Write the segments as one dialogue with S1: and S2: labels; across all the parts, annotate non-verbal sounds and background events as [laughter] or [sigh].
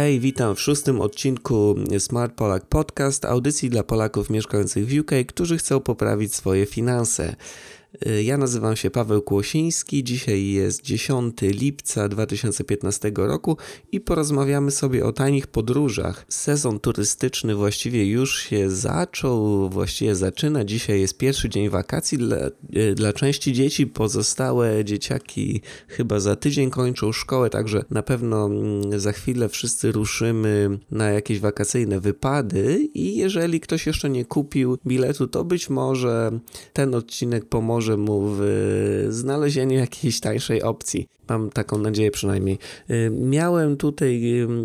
S1: Hej, witam w szóstym odcinku Smart Polak Podcast, audycji dla Polaków mieszkających w UK, którzy chcą poprawić swoje finanse. Y, ja nazywam się Paweł Kłosiński. Dzisiaj jest 10 lipca 2015 roku i porozmawiamy sobie o tanich podróżach. Sezon turystyczny właściwie już się zaczął, właściwie zaczyna. Dzisiaj jest pierwszy dzień wakacji. Dla, y, dla części dzieci pozostałe dzieciaki chyba za tydzień kończą szkołę, także na pewno mm, za chwilę wszyscy ruszymy na jakieś wakacyjne wypady i jeżeli ktoś jeszcze nie kupił biletu, to być może ten odcinek pomoże pomoże mu w znalezieniu jakiejś tańszej opcji. Mam taką nadzieję przynajmniej. Y, miałem tutaj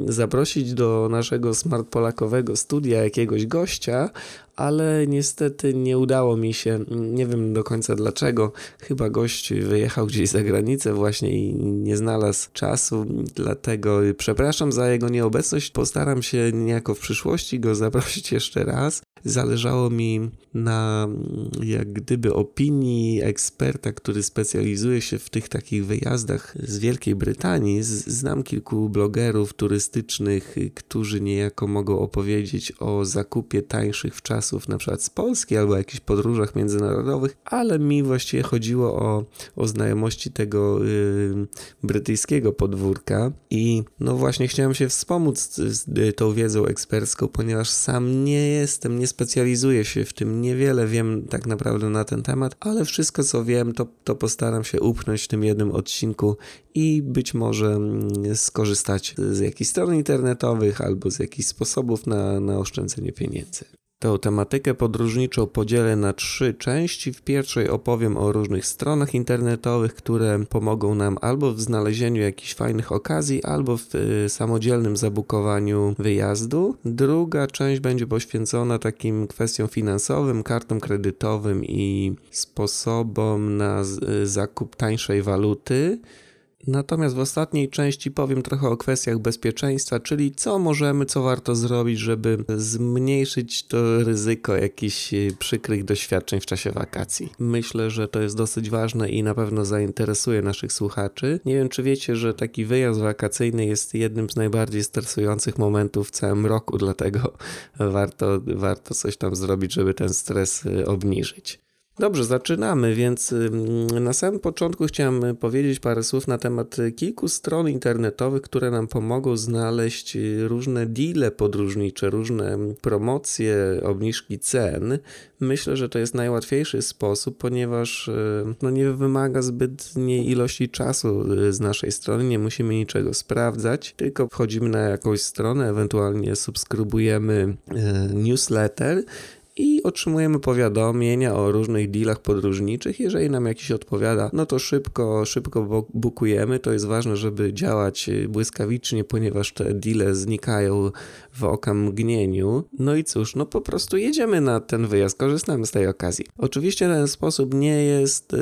S1: zaprosić do naszego Smart Polakowego studia jakiegoś gościa, ale niestety nie udało mi się. Nie wiem do końca dlaczego. Chyba gość wyjechał gdzieś za granicę właśnie i nie znalazł czasu, dlatego przepraszam za jego nieobecność. Postaram się niejako w przyszłości go zaprosić jeszcze raz. Zależało mi na jak gdyby opinii eksperta, który specjalizuje się w tych takich wyjazdach z Wielkiej Brytanii. Znam kilku blogerów turystycznych, którzy niejako mogą opowiedzieć o zakupie tańszych wczasów, na przykład z Polski albo jakichś podróżach międzynarodowych, ale mi właściwie chodziło o, o znajomości tego y, brytyjskiego podwórka i no właśnie chciałem się wspomóc z, z tą wiedzą ekspercką, ponieważ sam nie jestem, nie specjalizuję się w tym, niewiele wiem tak naprawdę na ten temat, ale wszystko co wiem, to, to postaram się upchnąć w tym jednym odcinku i być może mm, skorzystać z jakichś stron internetowych albo z jakichś sposobów na, na oszczędzenie pieniędzy. Tę tematykę podróżniczą podzielę na trzy części. W pierwszej opowiem o różnych stronach internetowych, które pomogą nam albo w znalezieniu jakichś fajnych okazji, albo w y, samodzielnym zabukowaniu wyjazdu. Druga część będzie poświęcona takim kwestiom finansowym, kartom kredytowym i sposobom na y, zakup tańszej waluty. Natomiast w ostatniej części powiem trochę o kwestiach bezpieczeństwa, czyli co możemy, co warto zrobić, żeby zmniejszyć to ryzyko jakichś e, przykrych doświadczeń w czasie wakacji. Myślę, że to jest dosyć ważne i na pewno zainteresuje naszych słuchaczy. Nie wiem, czy wiecie, że taki wyjazd wakacyjny jest jednym z najbardziej stresujących momentów w całym roku, dlatego [laughs] warto, warto coś tam zrobić, żeby ten stres e, obniżyć. Dobrze, zaczynamy, więc na samym początku chciałem powiedzieć parę słów na temat kilku stron internetowych, które nam pomogą znaleźć różne deale podróżnicze, różne promocje, obniżki cen. Myślę, że to jest najłatwiejszy sposób, ponieważ no, nie wymaga zbytniej ilości czasu y, z naszej strony, nie musimy niczego sprawdzać, tylko wchodzimy na jakąś stronę, ewentualnie subskrybujemy y, newsletter i otrzymujemy powiadomienia o różnych dealach podróżniczych. Jeżeli nam jakiś odpowiada, no to szybko, szybko bukujemy. To jest ważne, żeby działać błyskawicznie, ponieważ te deale znikają w okamgnieniu. No i cóż, no po prostu jedziemy na ten wyjazd, korzystamy z tej okazji. Oczywiście ten sposób nie jest y,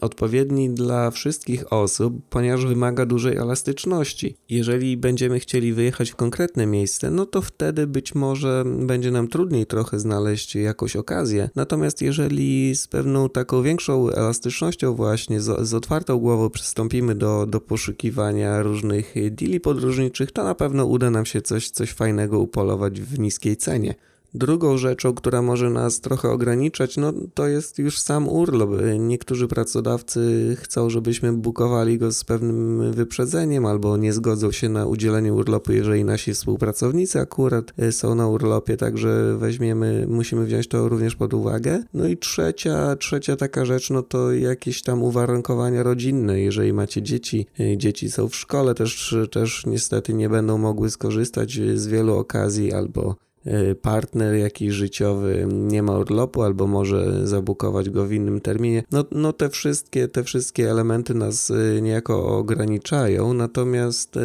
S1: odpowiedni dla wszystkich osób, ponieważ wymaga dużej elastyczności. Jeżeli będziemy chcieli wyjechać w konkretne miejsce, no to wtedy być może będzie nam trudniej trochę znaleźć jakąś okazję. Natomiast jeżeli z pewną taką większą elastycznością właśnie, z, z otwartą głową przystąpimy do, do poszukiwania różnych deali podróżniczych, to na pewno uda nam się coś, coś fajnego upolować w niskiej cenie. Drugą rzeczą, która może nas trochę ograniczać, no to jest już sam urlop. Niektórzy pracodawcy chcą, żebyśmy bukowali go z pewnym wyprzedzeniem albo nie zgodzą się na udzielenie urlopu, jeżeli nasi współpracownicy akurat y, są na urlopie, także weźmiemy, musimy wziąć to również pod uwagę. No i trzecia, trzecia taka rzecz, no to jakieś tam uwarunkowania rodzinne. Jeżeli macie dzieci, y, dzieci są w szkole, też, też niestety nie będą mogły skorzystać z wielu okazji albo partner jakiś życiowy nie ma urlopu albo może zabukować go w innym terminie. No, no te wszystkie, te wszystkie elementy nas y, niejako ograniczają, natomiast y,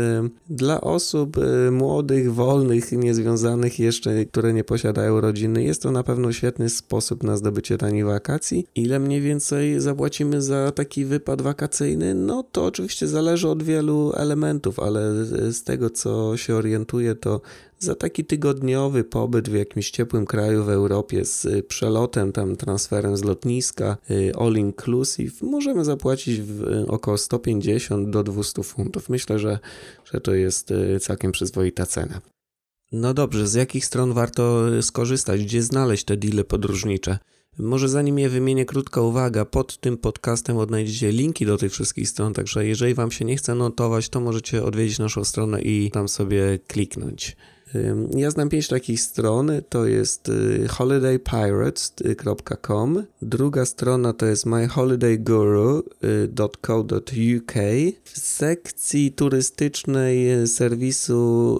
S1: dla osób młodych, wolnych, niezwiązanych jeszcze, które nie posiadają rodziny, jest to na pewno świetny sposób na zdobycie taniej wakacji. Ile mniej więcej zapłacimy za taki wypad wakacyjny? No to oczywiście zależy od wielu elementów, ale z tego co się orientuję, to za taki tygodniowy pobyt w jakimś ciepłym kraju w Europie z przelotem, tam transferem z lotniska, all inclusive, możemy zapłacić około 150 do 200 funtów. Myślę, że, że to jest całkiem przyzwoita cena. No dobrze, z jakich stron warto skorzystać? Gdzie znaleźć te deale podróżnicze? Może zanim je wymienię, krótka uwaga. Pod tym podcastem odnajdziecie linki do tych wszystkich stron, także jeżeli Wam się nie chce notować, to możecie odwiedzić naszą stronę i tam sobie kliknąć. Ja znam pięć takich stron, to jest y, holidaypirates.com, druga strona to jest myholidayguru.co.uk. W sekcji turystycznej serwisu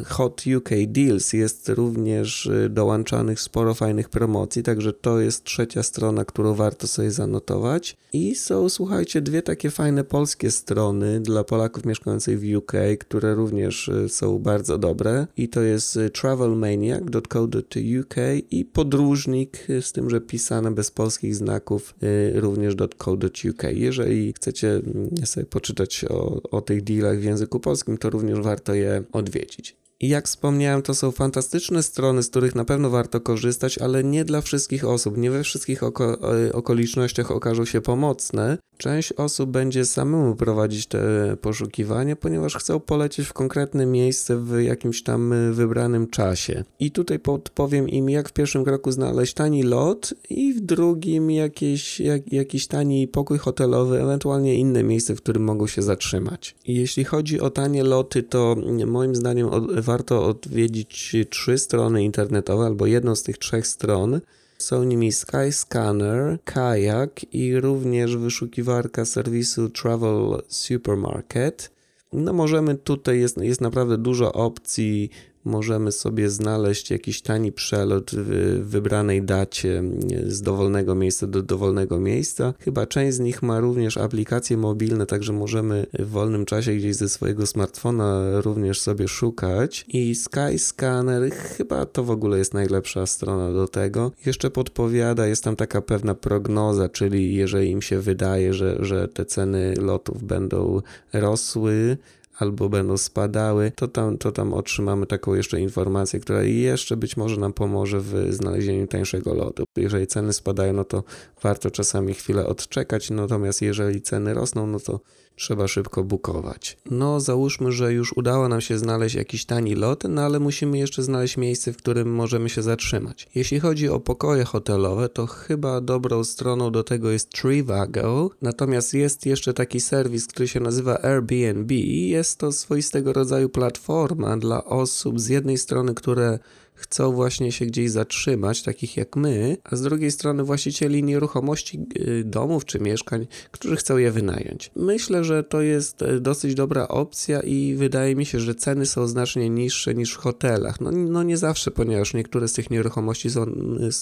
S1: y, Hot UK Deals jest również y, dołączanych sporo fajnych promocji, także to jest trzecia strona, którą warto sobie zanotować. I są, słuchajcie, dwie takie fajne polskie strony dla Polaków mieszkających w UK, które również są bardzo dobre i to jest travelmaniac.co.uk i podróżnik, z tym, że pisane bez polskich znaków y, również .co.uk. Jeżeli chcecie mm, sobie poczytać o, o tych dealach w języku polskim, to również warto je odwiedzić. I jak wspomniałem, to są fantastyczne strony, z których na pewno warto korzystać, ale nie dla wszystkich osób. Nie we wszystkich oko e, okolicznościach okażą się pomocne. Część osób będzie samemu prowadzić te poszukiwania, ponieważ chcą polecieć w konkretne miejsce w jakimś tam e, wybranym czasie. I tutaj podpowiem im, jak w pierwszym kroku znaleźć tani lot i w drugim jakieś, jak, jakiś tani pokój hotelowy, ewentualnie inne miejsce, w którym mogą się zatrzymać. I jeśli chodzi o tanie loty, to moim zdaniem warto odwiedzić trzy strony internetowe albo jedną z tych trzech stron. Są nimi Skyscanner, Kayak i również wyszukiwarka serwisu Travel Supermarket. No możemy tutaj, jest, jest naprawdę dużo opcji możemy sobie znaleźć jakiś tani przelot w wybranej dacie z dowolnego miejsca do dowolnego miejsca. Chyba część z nich ma również aplikacje mobilne, także możemy w wolnym czasie gdzieś ze swojego smartfona również sobie szukać. I Skyscanner chyba to w ogóle jest najlepsza strona do tego. Jeszcze podpowiada, jest tam taka pewna prognoza, czyli jeżeli im się wydaje, że, że te ceny lotów będą rosły, albo będą spadały, to tam, to tam otrzymamy taką jeszcze informację, która jeszcze być może nam pomoże w znalezieniu tańszego lotu. Jeżeli ceny spadają, no to warto czasami chwilę odczekać, natomiast jeżeli ceny rosną, no to trzeba szybko bukować. No, załóżmy, że już udało nam się znaleźć jakiś tani lot, no ale musimy jeszcze znaleźć miejsce, w którym możemy się zatrzymać. Jeśli chodzi o pokoje hotelowe, to chyba dobrą stroną do tego jest Trivago, natomiast jest jeszcze taki serwis, który się nazywa Airbnb jest to swoistego rodzaju platforma dla osób z jednej strony, które chcą właśnie się gdzieś zatrzymać, takich jak my, a z drugiej strony właścicieli nieruchomości y, domów czy mieszkań, którzy chcą je wynająć. Myślę, że to jest y, dosyć dobra opcja i wydaje mi się, że ceny są znacznie niższe niż w hotelach. No, no nie zawsze, ponieważ niektóre z tych nieruchomości są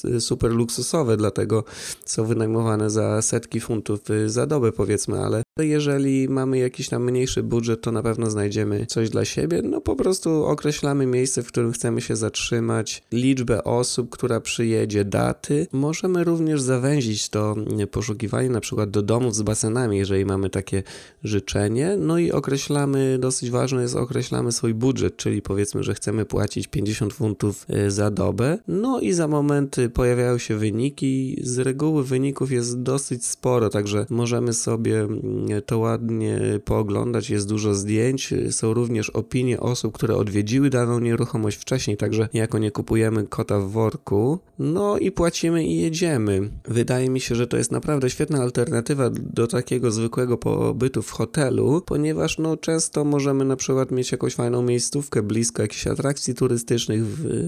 S1: y, super luksusowe, dlatego są wynajmowane za setki funtów za dobę powiedzmy, ale jeżeli mamy jakiś tam mniejszy budżet, to na pewno znajdziemy coś dla siebie. No po prostu określamy miejsce, w którym chcemy się zatrzymać, liczbę osób, która przyjedzie, daty. Możemy również zawęzić to poszukiwanie na przykład do domów z basenami, jeżeli mamy takie życzenie. No i określamy, dosyć ważne jest określamy swój budżet, czyli powiedzmy, że chcemy płacić 50 funtów y, za dobę. No i za moment pojawiają się wyniki. Z reguły wyników jest dosyć sporo, także możemy sobie mm, to ładnie pooglądać, jest dużo zdjęć, są również opinie osób, które odwiedziły daną nieruchomość wcześniej, także nie kupujemy kota w worku, no i płacimy i jedziemy. Wydaje mi się, że to jest naprawdę świetna alternatywa do takiego zwykłego pobytu w hotelu, ponieważ no często możemy na przykład mieć jakąś fajną miejscówkę blisko jakichś atrakcji turystycznych,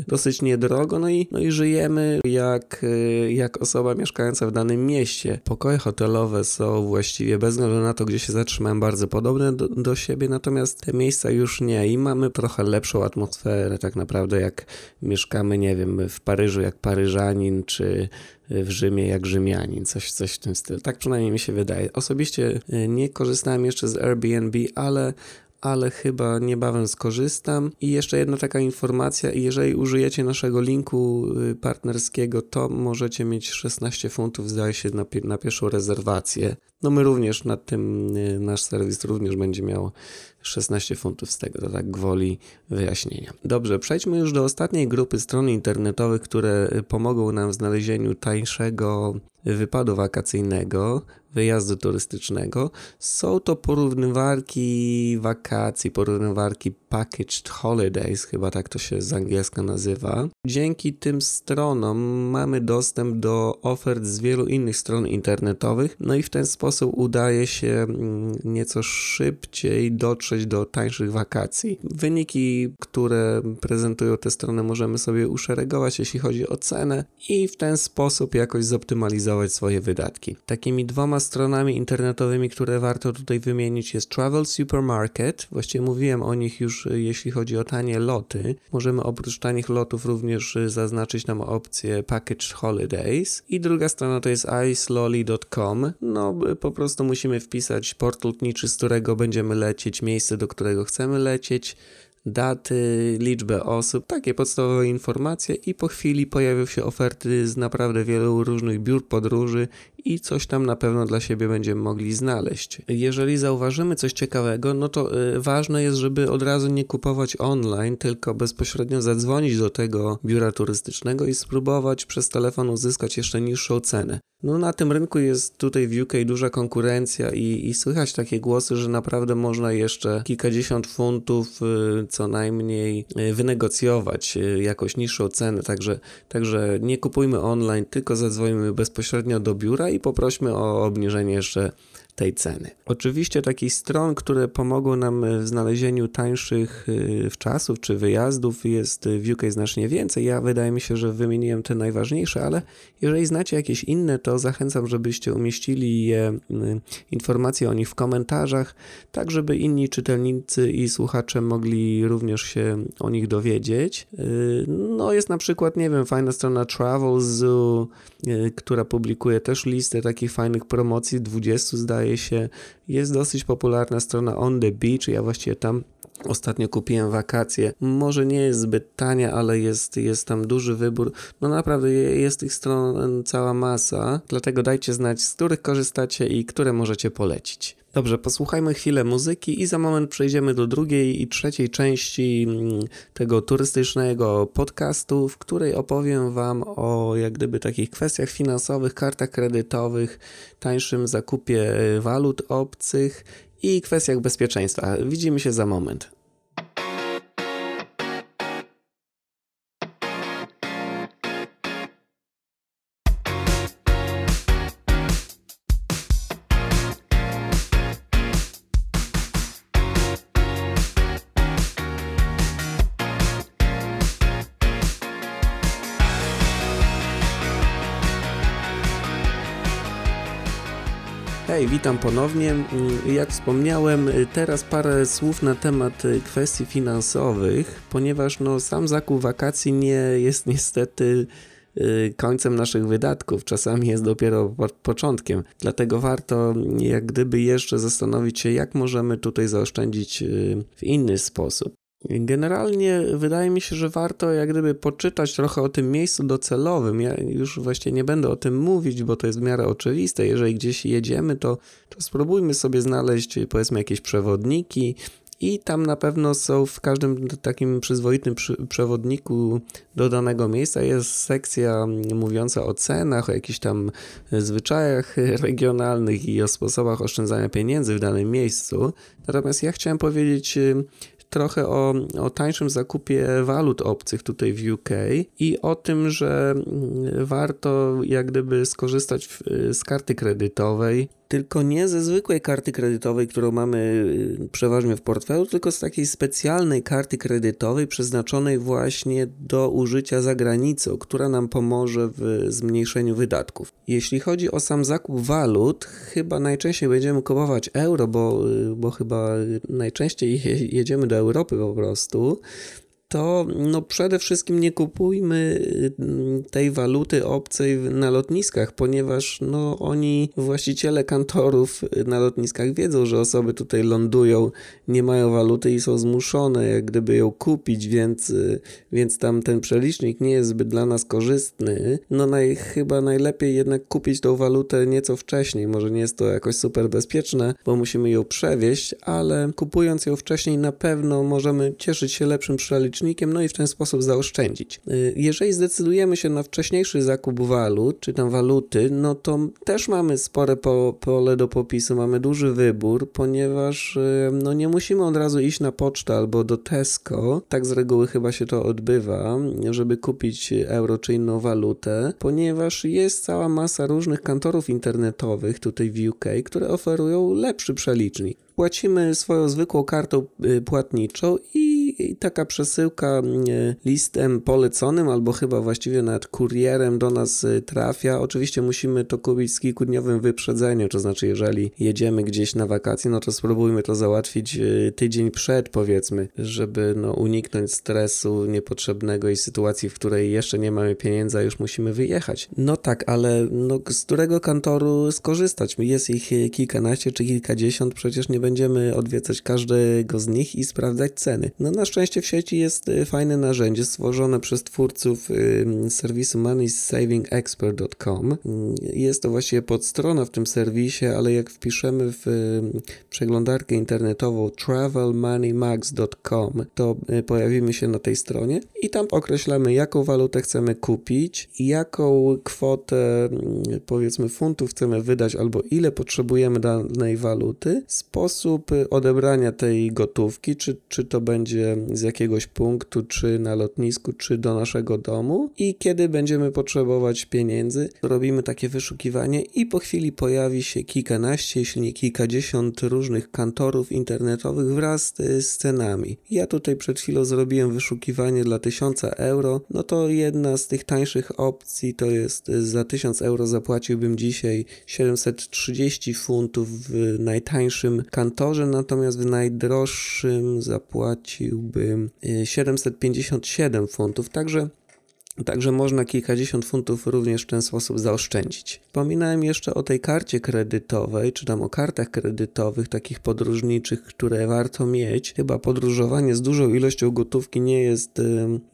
S1: dosyć niedrogo, no i, no i żyjemy jak, jak osoba mieszkająca w danym mieście. Pokoje hotelowe są właściwie bez względu na to, gdzie się zatrzymałem, bardzo podobne do, do siebie, natomiast te miejsca już nie i mamy trochę lepszą atmosferę tak naprawdę, jak mieszkamy, nie wiem, w Paryżu jak Paryżanin, czy w Rzymie jak Rzymianin, coś, coś w tym stylu. Tak przynajmniej mi się wydaje. Osobiście e, nie korzystałem jeszcze z Airbnb, ale ale chyba niebawem skorzystam. I jeszcze jedna taka informacja, jeżeli użyjecie naszego linku y, partnerskiego, to możecie mieć 16 funtów, zdaje się, na, na pierwszą rezerwację. No my również nad tym, y, nasz serwis również będzie miał 16 funtów z tego, to tak gwoli wyjaśnienia. Dobrze, przejdźmy już do ostatniej grupy stron internetowych, które pomogą nam w znalezieniu tańszego wypadu wakacyjnego, wyjazdu turystycznego. Są to porównywarki wakacji, porównywarki packaged holidays, chyba tak to się z angielska nazywa. Dzięki tym stronom mamy dostęp do ofert z wielu innych stron internetowych, no i w ten sposób udaje się mm, nieco szybciej dotrzeć do tańszych wakacji. Wyniki, które prezentują te strony, możemy sobie uszeregować, jeśli chodzi o cenę, i w ten sposób jakoś zoptymalizować swoje wydatki. Takimi dwoma stronami internetowymi, które warto tutaj wymienić, jest Travel Supermarket. Właściwie mówiłem o nich już, jeśli chodzi o tanie loty. Możemy oprócz tanich lotów również zaznaczyć tam opcję Package Holidays. I druga strona to jest icelolly.com. No, po prostu musimy wpisać port lotniczy, z którego będziemy lecieć, miejsce, do którego chcemy lecieć daty, liczbę osób, takie podstawowe informacje i po chwili pojawią się oferty z naprawdę wielu różnych biur podróży i coś tam na pewno dla siebie będziemy mogli znaleźć. Jeżeli zauważymy coś ciekawego, no to y, ważne jest, żeby od razu nie kupować online, tylko bezpośrednio zadzwonić do tego biura turystycznego i spróbować przez telefon uzyskać jeszcze niższą cenę. No na tym rynku jest tutaj w UK duża konkurencja i, i słychać takie głosy, że naprawdę można jeszcze kilkadziesiąt funtów y, co najmniej y, wynegocjować jakąś niższą cenę, także, także nie kupujmy online, tylko zadzwonimy bezpośrednio do biura i poprośmy o obniżenie jeszcze tej ceny. Oczywiście takich stron, które pomogą nam w znalezieniu tańszych y, czasów czy wyjazdów jest w UK znacznie więcej. Ja wydaje mi się, że wymieniłem te najważniejsze, ale jeżeli znacie jakieś inne, to zachęcam, żebyście umieścili je, y, informacje o nich w komentarzach, tak żeby inni czytelnicy i słuchacze mogli również się o nich dowiedzieć. Y, no jest na przykład, nie wiem, fajna strona Travel Zoo, która publikuje też listę takich fajnych promocji, 20 zdaje wydaje się, jest dosyć popularna strona On the Beach. Ja właściwie tam Ostatnio kupiłem wakacje. Może nie jest zbyt tania, ale jest, jest tam duży wybór. No naprawdę jest tych stron cała masa. Dlatego dajcie znać, z których korzystacie i które możecie polecić. Dobrze, posłuchajmy chwilę muzyki i za moment przejdziemy do drugiej i trzeciej części mm, tego turystycznego podcastu, w której opowiem Wam o jak gdyby takich kwestiach finansowych, kartach kredytowych, tańszym zakupie walut obcych i kwestiach bezpieczeństwa. Widzimy się za moment. Hej, witam ponownie. Mm, jak wspomniałem, y, teraz parę słów na temat y, kwestii finansowych, ponieważ no, sam zakup wakacji nie jest niestety y, końcem naszych wydatków, czasami jest dopiero początkiem. Dlatego warto jak gdyby jeszcze zastanowić się, jak możemy tutaj zaoszczędzić w inny sposób. Generalnie wydaje mi się, że warto jak gdyby poczytać trochę o tym miejscu docelowym. Ja już właśnie nie będę o tym mówić, bo to jest w miarę oczywiste. Jeżeli gdzieś jedziemy, to, to spróbujmy sobie znaleźć powiedzmy jakieś przewodniki, i tam na pewno są w każdym takim przyzwoitym przewodniku do danego miejsca jest sekcja mówiąca o cenach, o jakichś tam zwyczajach [laughs] regionalnych i o sposobach oszczędzania pieniędzy w danym miejscu. Natomiast ja chciałem powiedzieć trochę o, o tańszym zakupie walut obcych tutaj w UK i o tym, że mm, warto jak gdyby skorzystać z karty kredytowej tylko nie ze zwykłej karty kredytowej, którą mamy y, przeważnie w portfelu, tylko z takiej specjalnej karty kredytowej przeznaczonej właśnie do użycia za granicą, która nam pomoże w zmniejszeniu wydatków. Jeśli chodzi o sam zakup walut, chyba najczęściej będziemy kupować euro, bo, y, bo chyba najczęściej jedziemy do Europy po prostu to no przede wszystkim nie kupujmy mm, tej waluty obcej na lotniskach, ponieważ no oni, właściciele kantorów na lotniskach wiedzą, że osoby tutaj lądują, nie mają waluty i są zmuszone jak gdyby ją kupić, więc, więc tam ten przelicznik nie jest zbyt dla nas korzystny. No naj, chyba najlepiej jednak kupić tą walutę nieco wcześniej, może nie jest to jakoś super bezpieczne, bo musimy ją przewieźć, ale kupując ją wcześniej na pewno możemy cieszyć się lepszym przelicznikiem, no i w ten sposób zaoszczędzić. Y, jeżeli zdecydujemy się na wcześniejszy zakup walut, czy tam waluty, no to też mamy spore po, pole do popisu, mamy duży wybór, ponieważ y, no nie musimy od razu iść na pocztę albo do Tesco, tak z reguły chyba się to odbywa, żeby kupić euro czy inną walutę, ponieważ jest cała masa różnych kantorów internetowych tutaj w UK, które oferują lepszy przelicznik płacimy swoją zwykłą kartą y, płatniczą i i taka przesyłka listem poleconym, albo chyba właściwie nawet kurierem do nas y, trafia. Oczywiście musimy to kupić z kilkudniowym wyprzedzeniem, to znaczy jeżeli jedziemy gdzieś na wakacje, no to spróbujmy to załatwić y, tydzień przed powiedzmy, żeby no, uniknąć stresu niepotrzebnego i sytuacji, w której jeszcze nie mamy pieniędzy, a już musimy wyjechać. No tak, ale no, z którego kantoru skorzystać? Jest ich y, kilkanaście czy kilkadziesiąt, przecież nie będziemy odwiedzać każdego z nich i sprawdzać ceny. No nasz szczęście w sieci jest y, fajne narzędzie stworzone przez twórców y, serwisu moneysavingexpert.com. Jest to właściwie podstrona w tym serwisie, ale jak wpiszemy w y, przeglądarkę internetową travelmoneymax.com, to pojawimy się na tej stronie i tam określamy, jaką walutę chcemy kupić, jaką kwotę powiedzmy funtów chcemy wydać albo ile potrzebujemy danej waluty, sposób odebrania tej gotówki, czy, czy to będzie z jakiegoś punktu, czy na lotnisku, czy do naszego domu i kiedy będziemy potrzebować pieniędzy, robimy takie wyszukiwanie i po chwili pojawi się kilkanaście, jeśli nie kilkadziesiąt różnych kantorów internetowych wraz z cenami. Ja tutaj przed chwilą zrobiłem wyszukiwanie dla 1000 euro, no to jedna z tych tańszych opcji to jest za 1000 euro zapłaciłbym dzisiaj 730 funtów w najtańszym kantorze, natomiast w najdroższym zapłaciłbym jakby 757 funtów, także Także można kilkadziesiąt funtów również w ten sposób zaoszczędzić. Wspominałem jeszcze o tej karcie kredytowej, czy tam o kartach kredytowych, takich podróżniczych, które warto mieć. Chyba podróżowanie z dużą ilością gotówki nie jest,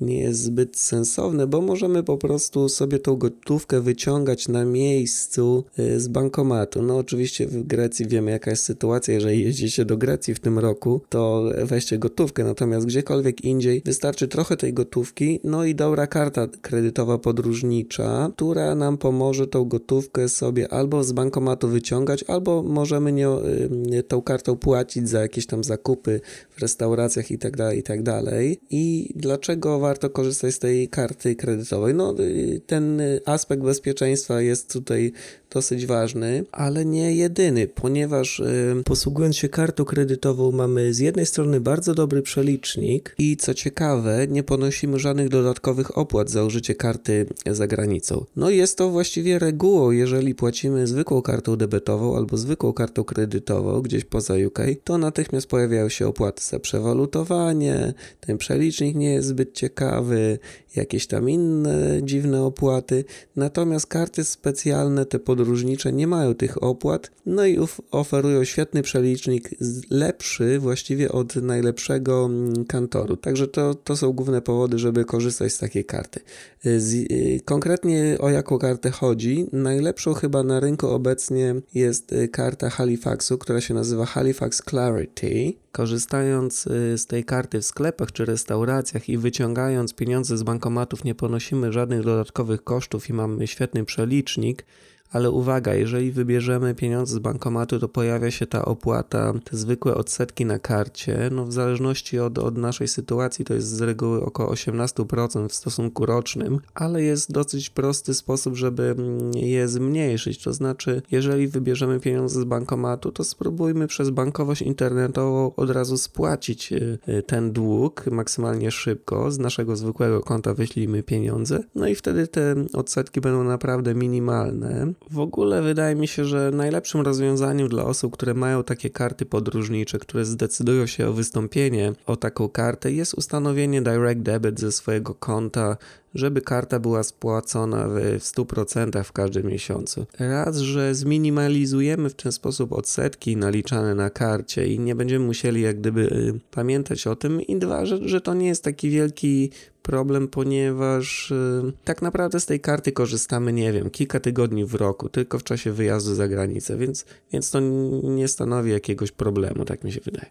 S1: nie jest zbyt sensowne, bo możemy po prostu sobie tą gotówkę wyciągać na miejscu y, z bankomatu. No oczywiście w Grecji wiemy jaka jest sytuacja, jeżeli jeździcie do Grecji w tym roku, to weźcie gotówkę, natomiast gdziekolwiek indziej wystarczy trochę tej gotówki, no i dobra karta kredytowa podróżnicza, która nam pomoże tą gotówkę sobie albo z bankomatu wyciągać, albo możemy y, tą kartą płacić za jakieś tam zakupy w restauracjach itd., tak itd. Tak I dlaczego warto korzystać z tej karty kredytowej? No, y, ten aspekt bezpieczeństwa jest tutaj dosyć ważny, ale nie jedyny, ponieważ y, posługując się kartą kredytową mamy z jednej strony bardzo dobry przelicznik i co ciekawe, nie ponosimy żadnych dodatkowych opłat za użycie karty za granicą. No jest to właściwie regułą, jeżeli płacimy zwykłą kartą debetową albo zwykłą kartą kredytową gdzieś poza UK, to natychmiast pojawiają się opłaty za przewalutowanie, ten przelicznik nie jest zbyt ciekawy, jakieś tam inne dziwne opłaty, natomiast karty specjalne, te podróżnicze nie mają tych opłat, no i oferują świetny przelicznik, lepszy właściwie od najlepszego mm, kantoru. Także to, to są główne powody, żeby korzystać z takiej karty. Z, y, konkretnie o jaką kartę chodzi? Najlepszą chyba na rynku obecnie jest y, karta Halifaxu, która się nazywa Halifax Clarity. Korzystając z tej karty w sklepach czy restauracjach i wyciągając pieniądze z bankomatów, nie ponosimy żadnych dodatkowych kosztów i mamy świetny przelicznik ale uwaga, jeżeli wybierzemy pieniądze z bankomatu, to pojawia się ta opłata, te zwykłe odsetki na karcie. No w zależności od, od naszej sytuacji to jest z reguły około 18% w stosunku rocznym, ale jest dosyć prosty sposób, żeby je zmniejszyć. To znaczy, jeżeli wybierzemy pieniądze z bankomatu, to spróbujmy przez bankowość internetową od razu spłacić y, y, ten dług maksymalnie szybko. Z naszego zwykłego konta wyślijmy pieniądze, no i wtedy te odsetki będą naprawdę minimalne W ogóle wydaje mi się, że najlepszym rozwiązaniem dla osób, które mają takie karty podróżnicze, które zdecydują się o wystąpienie o taką kartę, jest ustanowienie direct debit ze swojego konta żeby karta była spłacona w 100% w każdym miesiącu. Raz, że zminimalizujemy w ten sposób odsetki naliczane na karcie i nie będziemy musieli jak gdyby y, pamiętać o tym i dwa, że, że to nie jest taki wielki problem, ponieważ y, tak naprawdę z tej karty korzystamy, nie wiem, kilka tygodni w roku, tylko w czasie wyjazdu za granicę, więc, więc to nie stanowi jakiegoś problemu, tak mi się wydaje.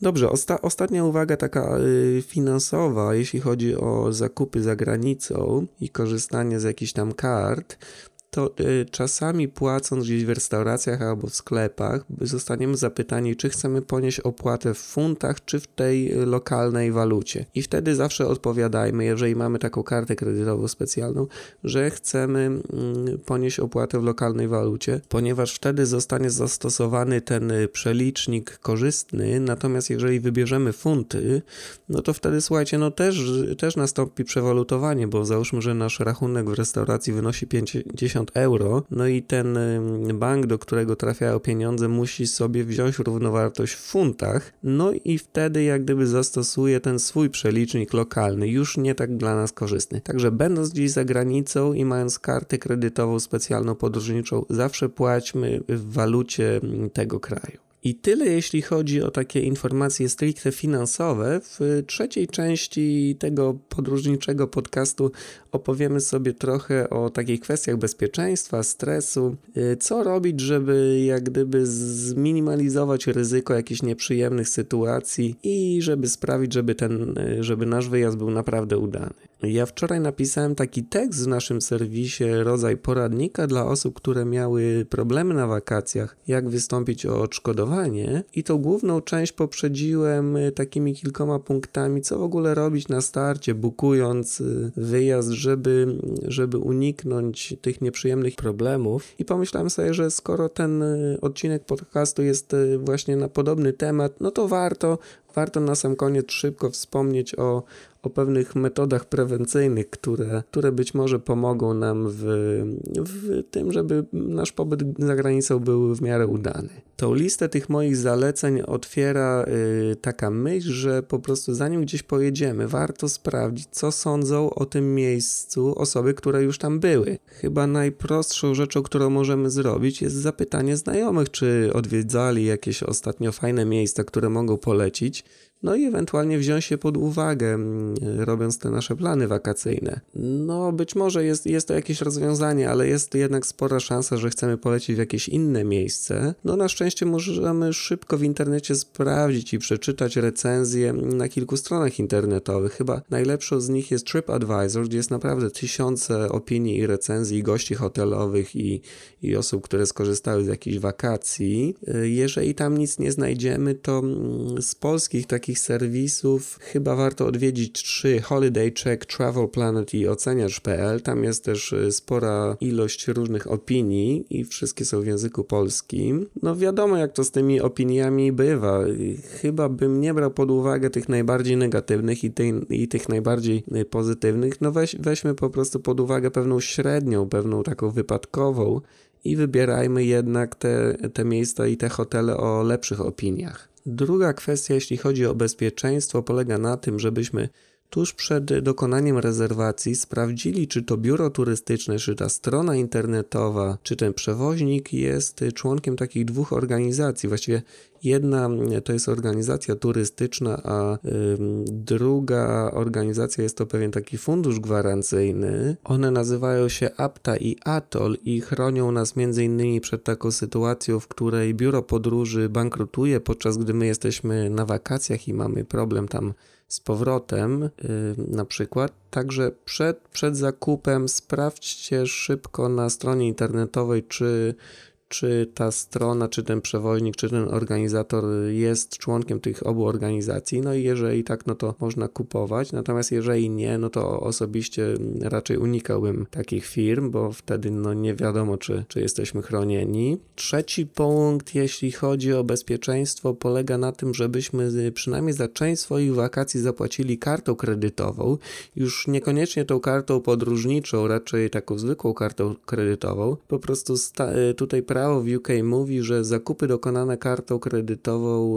S1: Dobrze, osta ostatnia uwaga taka y, finansowa, jeśli chodzi o zakupy za granicą i korzystanie z jakichś tam kart, to y, czasami płacąc gdzieś w restauracjach albo w sklepach, zostaniemy zapytani, czy chcemy ponieść opłatę w funtach, czy w tej lokalnej walucie. I wtedy zawsze odpowiadajmy, jeżeli mamy taką kartę kredytową specjalną, że chcemy mm, ponieść opłatę w lokalnej walucie, ponieważ wtedy zostanie zastosowany ten y, przelicznik korzystny, natomiast jeżeli wybierzemy funty, no to wtedy słuchajcie, no też, też nastąpi przewalutowanie, bo załóżmy, że nasz rachunek w restauracji wynosi 50 euro, no i ten bank, do którego trafiają pieniądze, musi sobie wziąć równowartość w funtach, no i wtedy jak gdyby zastosuje ten swój przelicznik lokalny, już nie tak dla nas korzystny. Także będąc gdzieś za granicą i mając kartę kredytową specjalną podróżniczą, zawsze płaćmy w walucie tego kraju. I tyle jeśli chodzi o takie informacje stricte finansowe. W trzeciej części tego podróżniczego podcastu opowiemy sobie trochę o takich kwestiach bezpieczeństwa, stresu, y, co robić, żeby jak gdyby zminimalizować ryzyko jakichś nieprzyjemnych sytuacji i żeby sprawić, żeby ten, y, żeby nasz wyjazd był naprawdę udany. Ja wczoraj napisałem taki tekst w naszym serwisie, rodzaj poradnika dla osób, które miały problemy na wakacjach, jak wystąpić o odszkodowanie i tą główną część poprzedziłem y, takimi kilkoma punktami, co w ogóle robić na starcie, bukując wyjazd, żeby, żeby uniknąć tych nieprzyjemnych problemów. I pomyślałem sobie, że skoro ten y, odcinek podcastu jest y, właśnie na podobny temat, no to warto, warto na sam koniec szybko wspomnieć o, o pewnych metodach prewencyjnych, które, które być może pomogą nam w, w tym, żeby nasz pobyt za granicą był w miarę udany. Tą listę tych moich zaleceń otwiera y, taka myśl, że po prostu zanim gdzieś pojedziemy, warto sprawdzić, co sądzą o tym miejscu osoby, które już tam były. Chyba najprostszą rzeczą, którą możemy zrobić, jest zapytanie znajomych, czy odwiedzali jakieś ostatnio fajne miejsca, które mogą polecić no i ewentualnie wziąć się pod uwagę, mm, robiąc te nasze plany wakacyjne. No, być może jest, jest to jakieś rozwiązanie, ale jest jednak spora szansa, że chcemy polecić w jakieś inne miejsce. No, na szczęście możemy szybko w internecie sprawdzić i przeczytać recenzje na kilku stronach internetowych. Chyba najlepszą z nich jest TripAdvisor, gdzie jest naprawdę tysiące opinii i recenzji gości hotelowych i, i osób, które skorzystały z jakichś wakacji. Jeżeli tam nic nie znajdziemy, to mm, z polskich takich takich serwisów chyba warto odwiedzić trzy Holiday Check, Travel Planet i oceniacz.pl. Tam jest też y, spora ilość różnych opinii i wszystkie są w języku polskim. No wiadomo jak to z tymi opiniami bywa. Chyba bym nie brał pod uwagę tych najbardziej negatywnych i, tej, i tych najbardziej y, pozytywnych. No weź, weźmy po prostu pod uwagę pewną średnią, pewną taką wypadkową i wybierajmy jednak te, te miejsca i te hotele o lepszych opiniach. Druga kwestia, jeśli chodzi o bezpieczeństwo, polega na tym, żebyśmy tuż przed dokonaniem rezerwacji sprawdzili, czy to biuro turystyczne, czy ta strona internetowa, czy ten przewoźnik jest członkiem takich dwóch organizacji. Właściwie jedna to jest organizacja turystyczna, a druga organizacja jest to pewien taki fundusz gwarancyjny. One nazywają się APTA i ATOL i chronią nas między innymi przed taką sytuacją, w której biuro podróży bankrutuje, podczas gdy my jesteśmy na wakacjach i mamy problem tam z powrotem, yy, na przykład. Także przed, przed zakupem sprawdźcie szybko na stronie internetowej, czy czy ta strona, czy ten przewoźnik, czy ten organizator jest członkiem tych obu organizacji. No i jeżeli tak, no to można kupować. Natomiast jeżeli nie, no to osobiście raczej unikałbym takich firm, bo wtedy no nie wiadomo, czy, czy jesteśmy chronieni. Trzeci punkt, jeśli chodzi o bezpieczeństwo, polega na tym, żebyśmy przynajmniej za część swoich wakacji zapłacili kartą kredytową. Już niekoniecznie tą kartą podróżniczą, raczej taką zwykłą kartą kredytową. Po prostu tutaj prawo w UK mówi, że zakupy dokonane kartą kredytową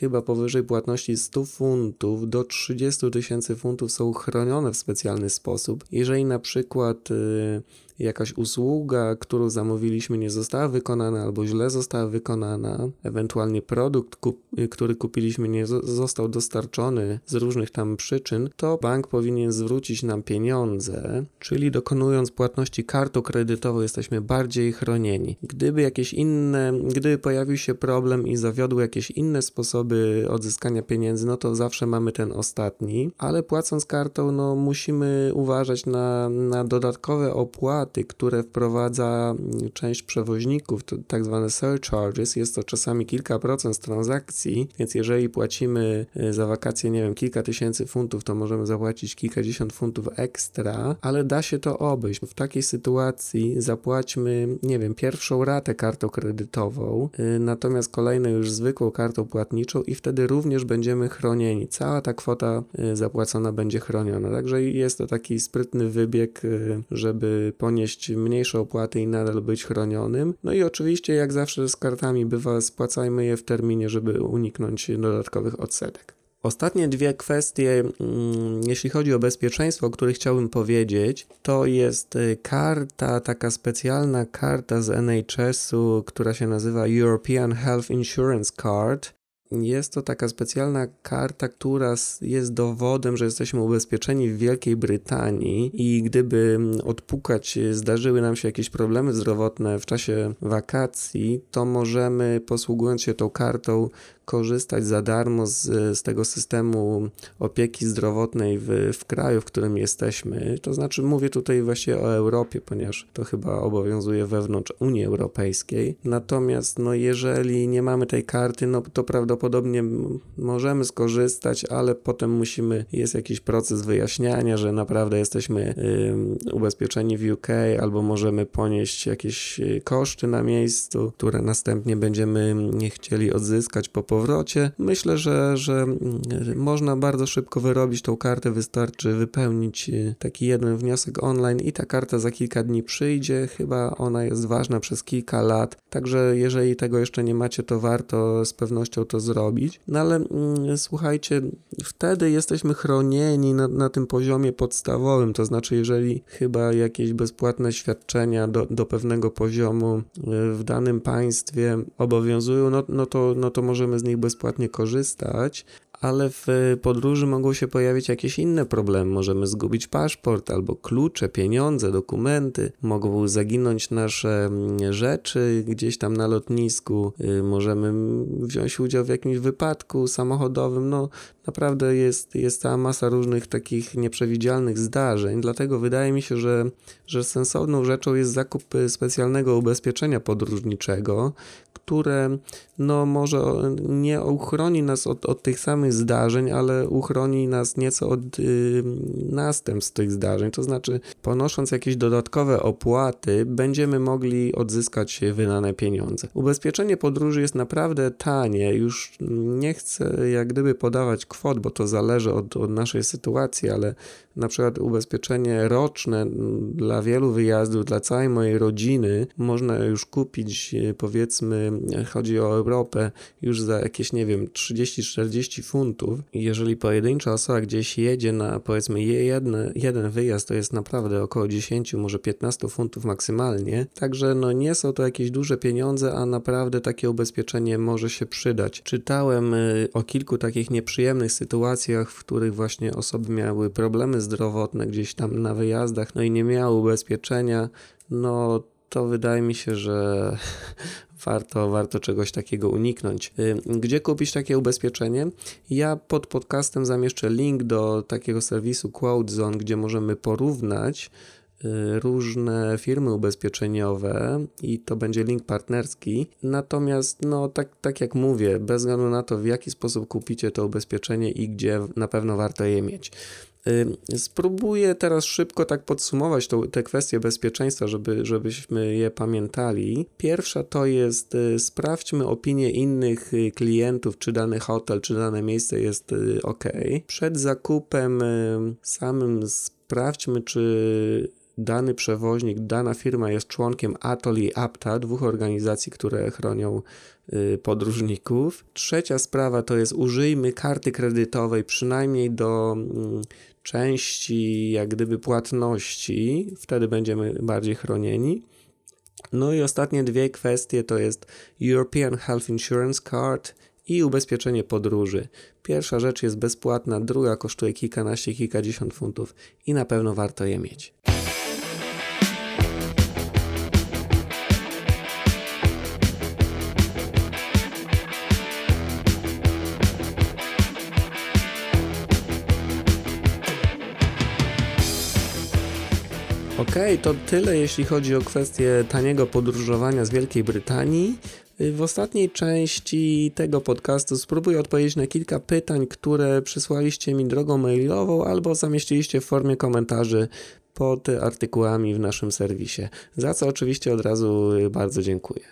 S1: chyba powyżej płatności 100 funtów do 30 tysięcy funtów są chronione w specjalny sposób. Jeżeli na przykład y, jakaś usługa, którą zamówiliśmy, nie została wykonana albo źle została wykonana, ewentualnie produkt, kup, który kupiliśmy, nie został dostarczony z różnych tam przyczyn, to bank powinien zwrócić nam pieniądze, czyli dokonując płatności kartą kredytową, jesteśmy bardziej chronieni. Gdyby jakieś inne, gdyby pojawił się problem i zawiodły jakieś inne sposoby odzyskania pieniędzy, no to zawsze mamy ten ostatni, ale płacąc kartą, no musimy uważać na, na dodatkowe opłaty, opłaty, które wprowadza mm, część przewoźników, tak zwane surcharges, jest to czasami kilka procent z transakcji, więc jeżeli płacimy y, za wakacje, nie wiem, kilka tysięcy funtów, to możemy zapłacić kilkadziesiąt funtów ekstra, ale da się to obejść. W takiej sytuacji zapłaćmy, nie wiem, pierwszą ratę kartą kredytową, y, natomiast kolejną już zwykłą kartą płatniczą i wtedy również będziemy chronieni. Cała ta kwota y, zapłacona będzie chroniona. Także jest to taki sprytny wybieg, żeby ponieść ponieść mniejsze opłaty i nadal być chronionym. No i oczywiście, jak zawsze z kartami bywa, spłacajmy je w terminie, żeby uniknąć dodatkowych odsetek. Ostatnie dwie kwestie, mm, jeśli chodzi o bezpieczeństwo, o których chciałbym powiedzieć, to jest y, karta, taka specjalna karta z NHS-u, która się nazywa European Health Insurance Card. Jest to taka specjalna karta, która jest dowodem, że jesteśmy ubezpieczeni w Wielkiej Brytanii i gdyby odpukać, zdarzyły nam się jakieś problemy zdrowotne w czasie wakacji, to możemy posługując się tą kartą korzystać za darmo z, z tego systemu opieki zdrowotnej w, w kraju, w którym jesteśmy. To znaczy, mówię tutaj właśnie o Europie, ponieważ to chyba obowiązuje wewnątrz Unii Europejskiej. Natomiast, no, jeżeli nie mamy tej karty, no to prawdopodobnie możemy skorzystać, ale potem musimy, jest jakiś proces wyjaśniania, że naprawdę jesteśmy y, ubezpieczeni w UK, albo możemy ponieść jakieś y, koszty na miejscu, które następnie będziemy nie chcieli odzyskać po powrocie powrocie. Myślę, że, że mm, można bardzo szybko wyrobić tą kartę, wystarczy wypełnić y, taki jeden wniosek online i ta karta za kilka dni przyjdzie. Chyba ona jest ważna przez kilka lat, także jeżeli tego jeszcze nie macie, to warto z pewnością to zrobić. No ale mm, słuchajcie, wtedy jesteśmy chronieni na, na tym poziomie podstawowym, to znaczy jeżeli chyba jakieś bezpłatne świadczenia do, do pewnego poziomu y, w danym państwie obowiązują, no, no, to, no to możemy z nich bezpłatnie korzystać, ale w podróży mogą się pojawić jakieś inne problemy. Możemy zgubić paszport albo klucze, pieniądze, dokumenty, mogą zaginąć nasze mm, rzeczy gdzieś tam na lotnisku, y, możemy wziąć udział w jakimś wypadku samochodowym. No, naprawdę jest, jest cała masa różnych takich nieprzewidzialnych zdarzeń, dlatego wydaje mi się, że, że sensowną rzeczą jest zakup specjalnego ubezpieczenia podróżniczego, które no może nie uchroni nas od, od tych samych zdarzeń, ale uchroni nas nieco od y, następstw tych zdarzeń. To znaczy, ponosząc jakieś dodatkowe opłaty, będziemy mogli odzyskać wydane pieniądze. Ubezpieczenie podróży jest naprawdę tanie. Już nie chcę jak gdyby podawać kwot, bo to zależy od, od naszej sytuacji, ale na przykład ubezpieczenie roczne dla wielu wyjazdów, dla całej mojej rodziny można już kupić, e, powiedzmy, chodzi o Europę, już za jakieś, nie wiem, 30-40 funtów. Jeżeli pojedyncza osoba gdzieś jedzie na, powiedzmy, jeden, jeden wyjazd, to jest naprawdę około 10, może 15 funtów maksymalnie. Także no nie są to jakieś duże pieniądze, a naprawdę takie ubezpieczenie może się przydać. Czytałem e, o kilku takich nieprzyjemnych sytuacjach, w których właśnie osoby miały problemy zdrowotne gdzieś tam na wyjazdach, no i nie miały ubezpieczenia, no to wydaje mi się, że [laughs] warto, warto czegoś takiego uniknąć. Gdzie kupić takie ubezpieczenie? Ja pod podcastem zamieszczę link do takiego serwisu QuoteZone, gdzie możemy porównać różne firmy ubezpieczeniowe i to będzie link partnerski. Natomiast, no tak, tak jak mówię, bez względu na to, w jaki sposób kupicie to ubezpieczenie i gdzie na pewno warto je mieć. Spróbuję teraz szybko tak podsumować to, te kwestie bezpieczeństwa, żeby, żebyśmy je pamiętali. Pierwsza to jest y, sprawdźmy opinię innych y, klientów, czy dany hotel, czy dane miejsce jest y, ok. Przed zakupem samym sprawdźmy, czy dany przewoźnik, dana firma jest członkiem ATOL i APTA, dwóch organizacji, które chronią y, podróżników. Trzecia sprawa to jest użyjmy karty kredytowej przynajmniej do mm, części jak gdyby płatności, wtedy będziemy bardziej chronieni. No i ostatnie dwie kwestie to jest European Health Insurance Card i ubezpieczenie podróży. Pierwsza rzecz jest bezpłatna, druga kosztuje kilkanaście, kilkadziesiąt funtów i na pewno warto je mieć. Ok, to tyle jeśli chodzi o kwestię taniego podróżowania z Wielkiej Brytanii. W ostatniej części tego podcastu spróbuję odpowiedzieć na kilka pytań, które przysłaliście mi drogą mailową albo zamieściliście w formie komentarzy pod artykułami w naszym serwisie, za co oczywiście od razu bardzo dziękuję.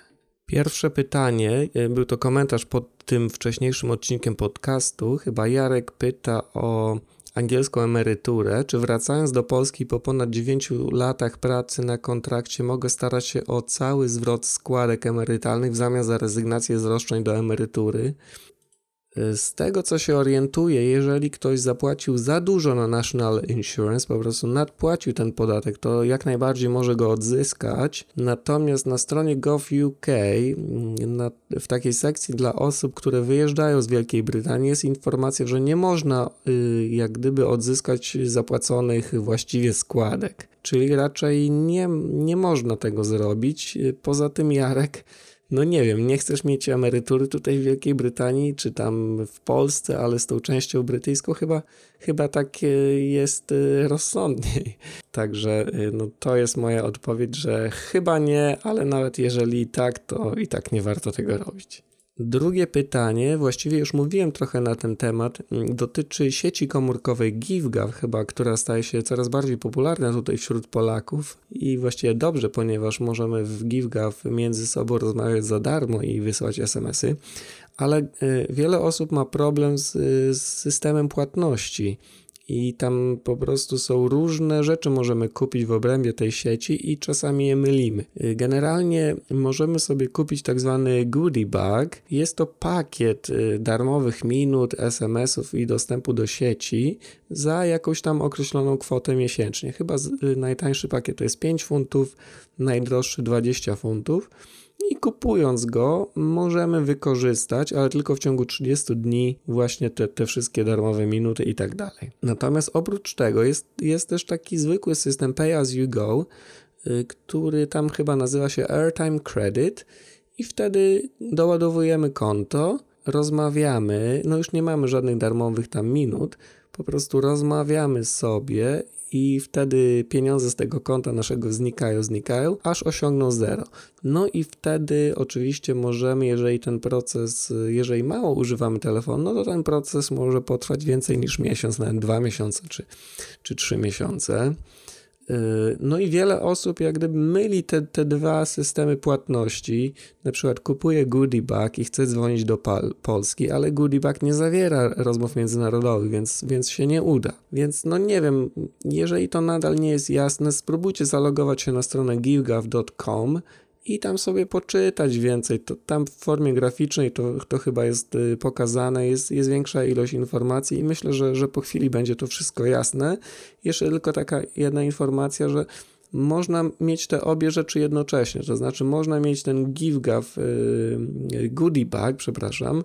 S1: Pierwsze pytanie, e, był to komentarz pod tym wcześniejszym odcinkiem podcastu. Chyba Jarek pyta o angielską emeryturę, czy wracając do Polski po ponad 9 latach pracy na kontrakcie mogę starać się o cały zwrot składek emerytalnych w zamian za rezygnację z roszczeń do emerytury? Z tego co się orientuję, jeżeli ktoś zapłacił za dużo na National Insurance, po prostu nadpłacił ten podatek, to jak najbardziej może go odzyskać. Natomiast na stronie gov.uk, na, w takiej sekcji dla osób, które wyjeżdżają z Wielkiej Brytanii, jest informacja, że nie można y, jak gdyby odzyskać zapłaconych właściwie składek. Czyli raczej nie, nie można tego zrobić. Poza tym, Jarek no nie wiem, nie chcesz mieć emerytury tutaj w Wielkiej Brytanii, czy tam w Polsce, ale z tą częścią brytyjską chyba, chyba tak jest y, rozsądniej. [laughs] Także y, no, to jest moja odpowiedź, że chyba nie, ale nawet jeżeli tak, to i tak nie warto tego robić. Drugie pytanie, właściwie już mówiłem trochę na ten temat, mm, dotyczy sieci komórkowej GiveGav, chyba, która staje się coraz bardziej popularna tutaj wśród Polaków i właściwie dobrze, ponieważ możemy w GiveGav między sobą rozmawiać za darmo i wysyłać SMS-y, ale y, wiele osób ma problem z, z systemem płatności i tam po prostu są różne rzeczy możemy kupić w obrębie tej sieci i czasami je mylimy. Generalnie możemy sobie kupić tak zwany goodie bag. Jest to pakiet y, darmowych minut, SMS-ów i dostępu do sieci za jakąś tam określoną kwotę miesięcznie. Chyba y, najtańszy pakiet to jest 5 funtów, najdroższy 20 funtów i kupując go możemy wykorzystać, ale tylko w ciągu 30 dni właśnie te, te wszystkie darmowe minuty i tak dalej. Natomiast oprócz tego jest, jest też taki zwykły system Pay As You Go, y, który tam chyba nazywa się Airtime Credit i wtedy doładowujemy konto, rozmawiamy, no już nie mamy żadnych darmowych tam minut, po prostu rozmawiamy sobie i wtedy pieniądze z tego konta naszego znikają, znikają, aż osiągną zero. No i wtedy oczywiście możemy, jeżeli ten proces, jeżeli mało używamy telefonu, no to ten proces może potrwać więcej niż miesiąc, nawet dwa miesiące czy, czy trzy miesiące. No i wiele osób jak gdyby myli te, te dwa systemy płatności. Na przykład kupuje Goodiebag i chce dzwonić do Pal Polski, ale Goodiebag nie zawiera rozmów międzynarodowych, więc, więc się nie uda. Więc no nie wiem, jeżeli to nadal nie jest jasne, spróbujcie zalogować się na stronę givegav.com i tam sobie poczytać więcej. To, tam w formie graficznej to, to chyba jest y, pokazane, jest, jest większa ilość informacji i myślę, że, że po chwili będzie to wszystko jasne. Jeszcze tylko taka jedna informacja, że można mieć te obie rzeczy jednocześnie, to znaczy można mieć ten GiveGav yy, goodie bag, przepraszam,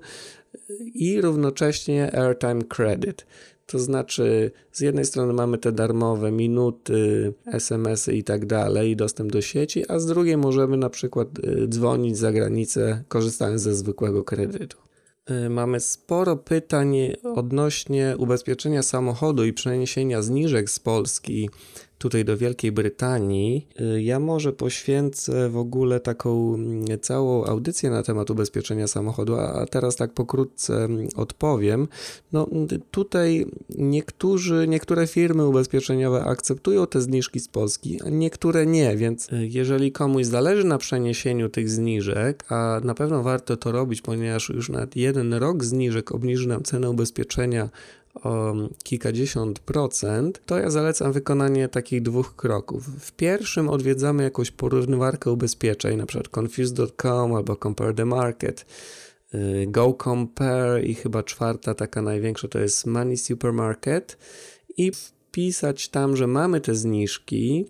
S1: i równocześnie airtime credit. To znaczy, z jednej strony mamy te darmowe minuty, SMS-y i tak dalej, dostęp do sieci, a z drugiej możemy na przykład y, dzwonić za granicę, korzystając ze zwykłego kredytu. Y, mamy sporo pytań odnośnie ubezpieczenia samochodu i przeniesienia zniżek z Polski tutaj do Wielkiej Brytanii. Y, ja może poświęcę w ogóle taką mm, całą audycję na temat ubezpieczenia samochodu, a teraz tak pokrótce mm, odpowiem. No tutaj niektórzy, niektóre firmy ubezpieczeniowe akceptują te zniżki z Polski, a niektóre nie, więc y, jeżeli komuś zależy na przeniesieniu tych zniżek, a na pewno warto to robić, ponieważ już nawet jeden rok zniżek obniży nam cenę ubezpieczenia o kilkadziesiąt procent, to ja zalecam wykonanie takich dwóch kroków. W pierwszym odwiedzamy jakąś porównywarkę ubezpieczeń, na przykład confuse.com albo compare the market. Y, Go Compare i chyba czwarta, taka największa, to jest Money Supermarket i wpisać tam, że mamy te zniżki.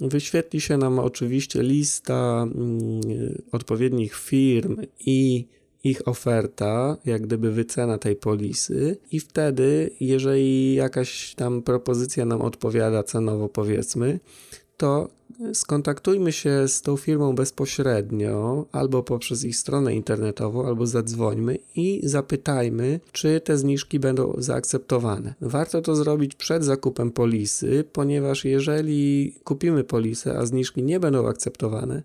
S1: Wyświetli się nam oczywiście lista mm, odpowiednich firm i ich oferta, jak gdyby wycena tej polisy i wtedy, jeżeli jakaś tam propozycja nam odpowiada cenowo powiedzmy, to skontaktujmy się z tą firmą bezpośrednio, albo poprzez ich stronę internetową, albo zadzwońmy i zapytajmy, czy te zniżki będą zaakceptowane. Warto to zrobić przed zakupem polisy, ponieważ jeżeli kupimy polisę, a zniżki nie będą akceptowane,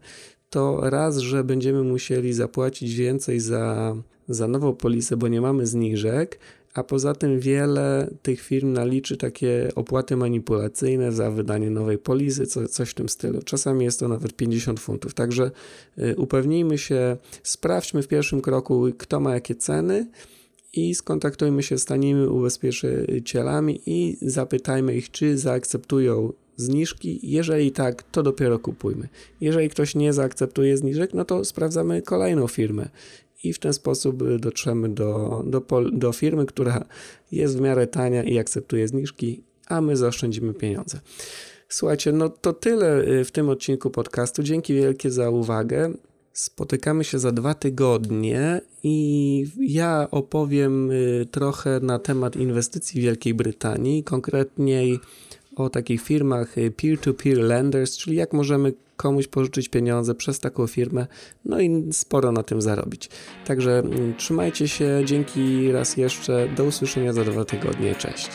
S1: to raz, że będziemy musieli zapłacić więcej za, za nową polisę, bo nie mamy zniżek, a poza tym wiele tych firm naliczy takie opłaty manipulacyjne za wydanie nowej polisy, co, coś w tym stylu. Czasami jest to nawet 50 funtów. Także y, upewnijmy się, sprawdźmy w pierwszym kroku, kto ma jakie ceny i skontaktujmy się z tanimi ubezpieczycielami i zapytajmy ich, czy zaakceptują zniżki. Jeżeli tak, to dopiero kupujmy. Jeżeli ktoś nie zaakceptuje zniżek, no to sprawdzamy kolejną firmę i w ten sposób dotrzemy do, do, do firmy, która jest w miarę tania i akceptuje zniżki, a my zaoszczędzimy pieniądze. Słuchajcie, no to tyle y, w tym odcinku podcastu. Dzięki wielkie za uwagę. Spotykamy się za dwa tygodnie i ja opowiem y, trochę na temat inwestycji w Wielkiej Brytanii, konkretniej o takich firmach y, peer-to-peer lenders, czyli jak możemy komuś pożyczyć pieniądze przez taką firmę, no i sporo na tym zarobić. Także mm, trzymajcie się, dzięki raz jeszcze, do usłyszenia za dwa tygodnie, cześć.